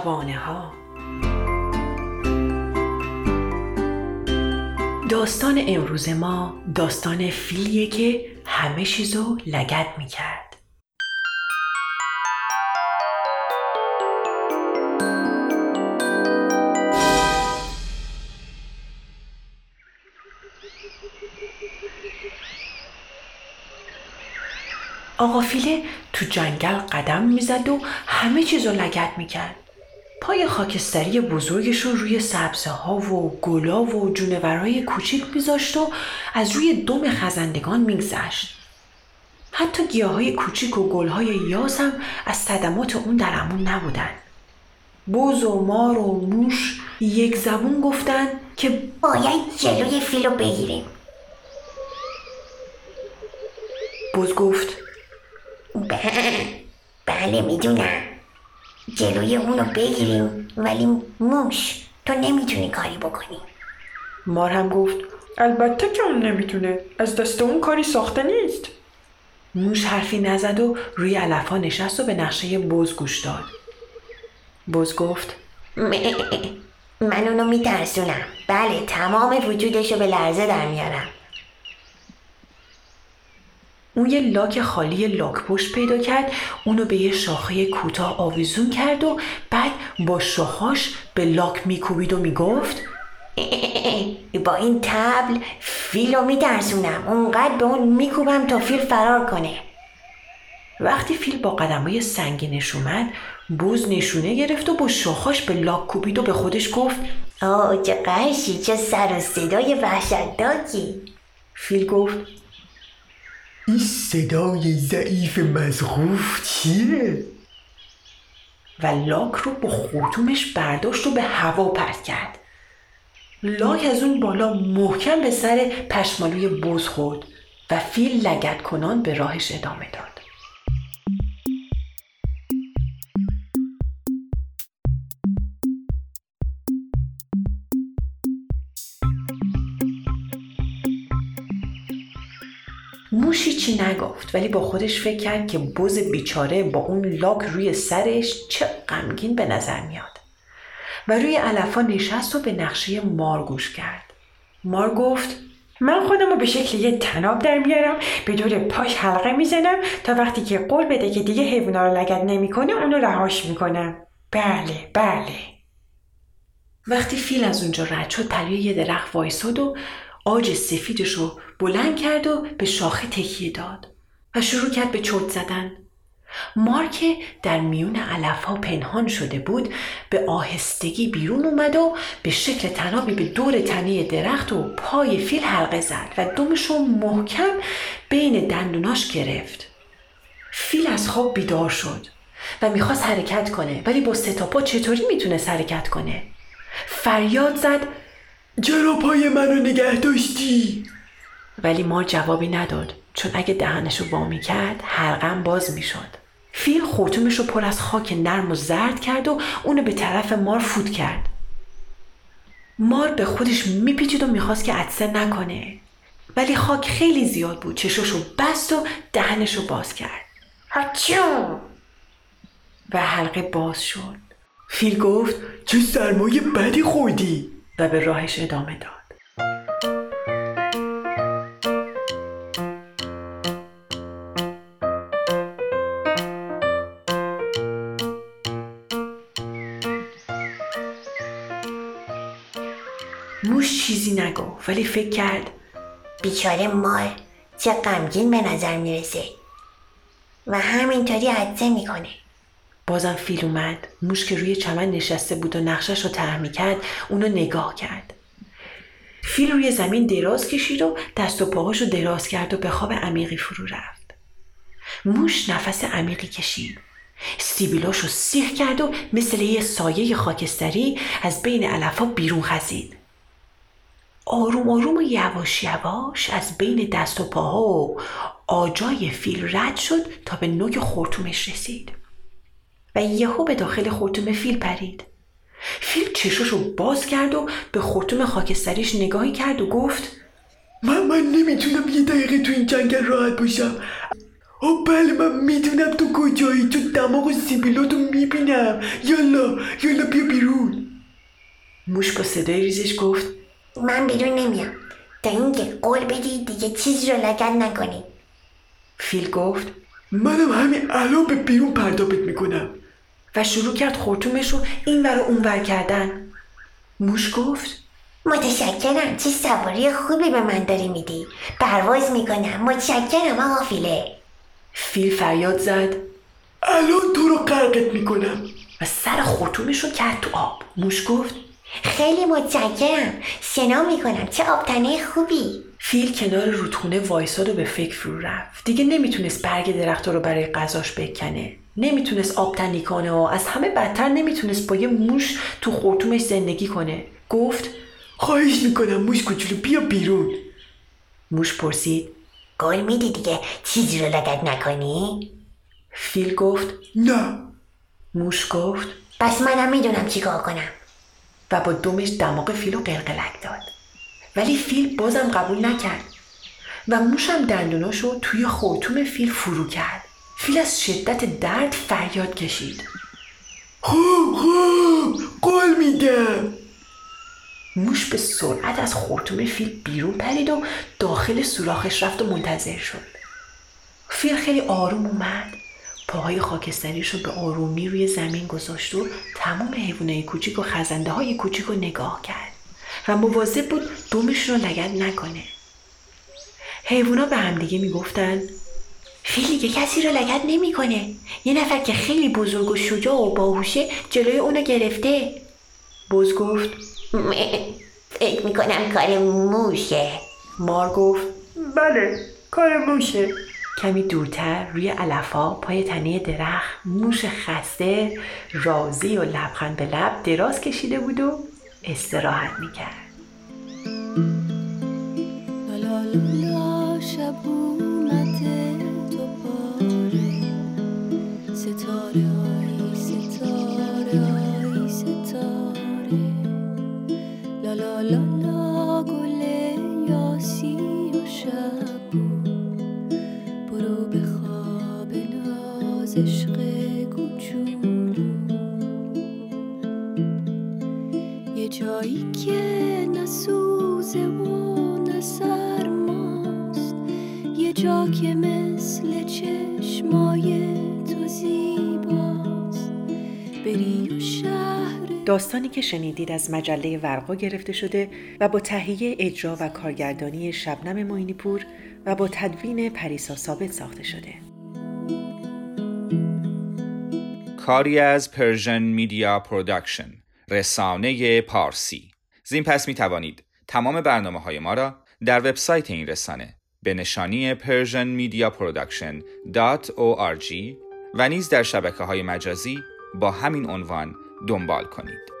شبانه ها داستان امروز ما داستان فیلیه که همه چیزو لگت می‌کرد. آقا فیله تو جنگل قدم می‌زد و همه چیز رو لگت می‌کرد. پای خاکستری بزرگش رو روی سبزه ها و گلا و جونورای کوچیک میذاشت و از روی دم خزندگان میگذشت. حتی گیاه های کوچیک و گل های یاس هم از صدمات اون در امون نبودن. بوز و مار و موش یک زبون گفتن که باید جلوی فیل رو بگیریم. بوز گفت بله می‌دونم. جلوی اونو بگیریم ولی موش تو نمی‌تونی کاری بکنی. مار هم گفت البته که اون نمی‌تونه. از دست اون کاری ساخته نیست. موش حرفی نزد و روی علفها نشست و به نقشه بز گوش داد. بز گفت من اونو میترسونم. بله تمام وجودشو به لرزه در میارم. اون یه لاک خالی لاک پشت پیدا کرد اونو به یه شاخه کوتاه آویزون کرد و بعد با شاخاش به لاک میکوبید و می‌گفت با این تبل فیل رو میترسونم. اونقدر به اون میکوبم تا فیل فرار کنه. وقتی فیل با قدمای سنگینش اومد بوز نشونه گرفت و با شاخاش به لاک کوبید و به خودش گفت آه چه قشی چه سر و صدای وحشتناکی. فیل گفت این صدای ضعیف مزغوف چیه؟ و لاک رو با خورتومش برداشت و به هوا پرت کرد لاک از اون بالا محکم به سر پشمالوی بز خورد و فیل لگت کنان به راهش ادامه داد موشی چی نگفت ولی با خودش فکر کرد که بز بیچاره با اون لاک روی سرش چه غمگین به نظر میاد. و روی علفا نشست و به نقشه مار گوش کرد. مار گفت من خودم رو به شکل یه تناب در میارم به دور پاش حلقه می‌زنم تا وقتی که قول بده که دیگه حیوونا رو لگت نمی‌کنه اونو رهاش می‌کنم. بله بله. وقتی فیل از اونجا رد شد پلوی یه درخت وایساد و آج سفیدش رو بلند کرد و به شاخه تکیه داد و شروع کرد به چرت زدن. مار که در میون علف ها پنهان شده بود به آهستگی بیرون اومد و به شکل تنابی به دور تنه درخت و پای فیل حلقه زد و دمش رو محکم بین دندوناش گرفت. فیل از خواب بیدار شد و می‌خواست حرکت کنه ولی با ستاپا چطوری می‌تونست حرکت کنه؟ فریاد زد چرا پای منو نگه داشتی؟ ولی مار جوابی نداد. چون اگه دهنشو وا کرد حلقم باز می‌شد. فیل خورتومش رو پر از خاک نرم و زرد کرد و اونو به طرف مار فوت کرد. مار به خودش میپیچید و می‌خواست که عدسه نکنه. ولی خاک خیلی زیاد بود. چشاشو بست و دهنشو باز کرد. هچو و حلقه باز شد. فیل گفت چه سرمایه بدی خوردی؟ و به راهش ادامه داد. موش چیزی نگفت ولی فکر کرد بیچاره مار چه غمگین به نظر می‌رسه و همینطوری عدسه می‌کنه. بازم فیل اومد. موش که روی چمن نشسته بود و نقشش رو طرح می‌کرد اونو نگاه کرد. فیل روی زمین دراز کشید و دست و پاهاش رو دراز کرد و به خواب عمیقی فرو رفت. موش نفس عمیقی کشید. سیبیلاش رو سیخ کرد و مثل یه سایه خاکستری از بین علفا بیرون خزید. آروم آروم و یواش یواش از بین دست و پاها و آجای فیل رد شد تا به نوک خورتومش رسید. و یهو به داخل خورتوم فیل پرید. فیل چشاشو باز کرد و به خورتوم خاکستریش نگاهی کرد و گفت من من نمی‌تونم یه دقیقه تو این جنگل راحت باشم. آه بله من می‌دونم تو کجایی تو دماغ سیبیلاتو می‌بینم. یالا یالا بیا بیرون. موش با صدای ریزش گفت من بیرون نمیام. تا اینکه قول بدی دیگه چیزی رو لگت نکنی. فیل گفت منم همین الان به بیرون پرتابت می‌کنم. و شروع کرد خورتومش رو این ور اون ور کردن. موش گفت متشکرم چه سواری خوبی به من داری میدی. پرواز می‌کنم. متشکرم آقا فیله. فیل فریاد زد. الان تو رو غرقت می‌کنم. و سر خورتومش رو کرد تو آب. موش گفت خیلی متشکرم. شنا می‌کنم. چه آبتنه خوبی. فیل کنار رودخونه وایساد و به فکر فرو رفت. دیگه نمی‌تونست برگ درخت رو برای غذاش بکنه. نمی‌تونست آب تنی کنه و از همه بدتر نمی‌تونست با یه موش تو خورتومش زندگی کنه. گفت خواهش می‌کنم موش کوچولو بیا بیرون. موش پرسید قول میدی دیگه چیزی رو لگت نکنی؟ فیل گفت نه. موش گفت پس منم می‌دونم چیکار کنم. و با دمش دماغ فیل رو قلقلک داد. ولی فیل بازم قبول نکرد. و موشم دندوناش رو توی خورتوم فیل فرو کرد. فیل از شدت درد فریاد کشید. خوب خوب. قول میدم موش به سرعت از خورتوم فیل بیرون پرید و داخل سوراخش رفت و منتظر شد. فیل خیلی آروم اومد. پاهای خاکستریش رو به آرومی روی زمین گذاشت و تمام حیوانای کوچیک و خزنده های کوچیک رو نگاه کرد و مواظب بود دومش رو لگد نکنه. حیوونا به همدیگه می‌گفتن فیل دیگه کسی رو لگت نمی‌کنه. یه نفر که خیلی بزرگ و شجاع و باهوشه جلوی اونو گرفته. بز گفت فکر می‌کنم کار موشه. مار گفت بله کار موشه. کمی دورتر روی علفا پای تنه درخت موش خسته راضی و لبخند به لب دراز کشیده بود و استراحت می‌کرد. که مثل چشمای تو زیباست. بری و شهر داستانی که شنیدید از مجله ورقا گرفته شده و با تهیه اجرا و کارگردانی شبنم معینی پور و با تدوین پریسا ثابت ساخته شده. کاری از Persian Media Production رسانه پارسی. زین پس می توانید تمام برنامه های ما را در وبسایت این رسانه به نشانی persianmediaproduction.org و نیز در شبکه های مجازی با همین عنوان دنبال کنید.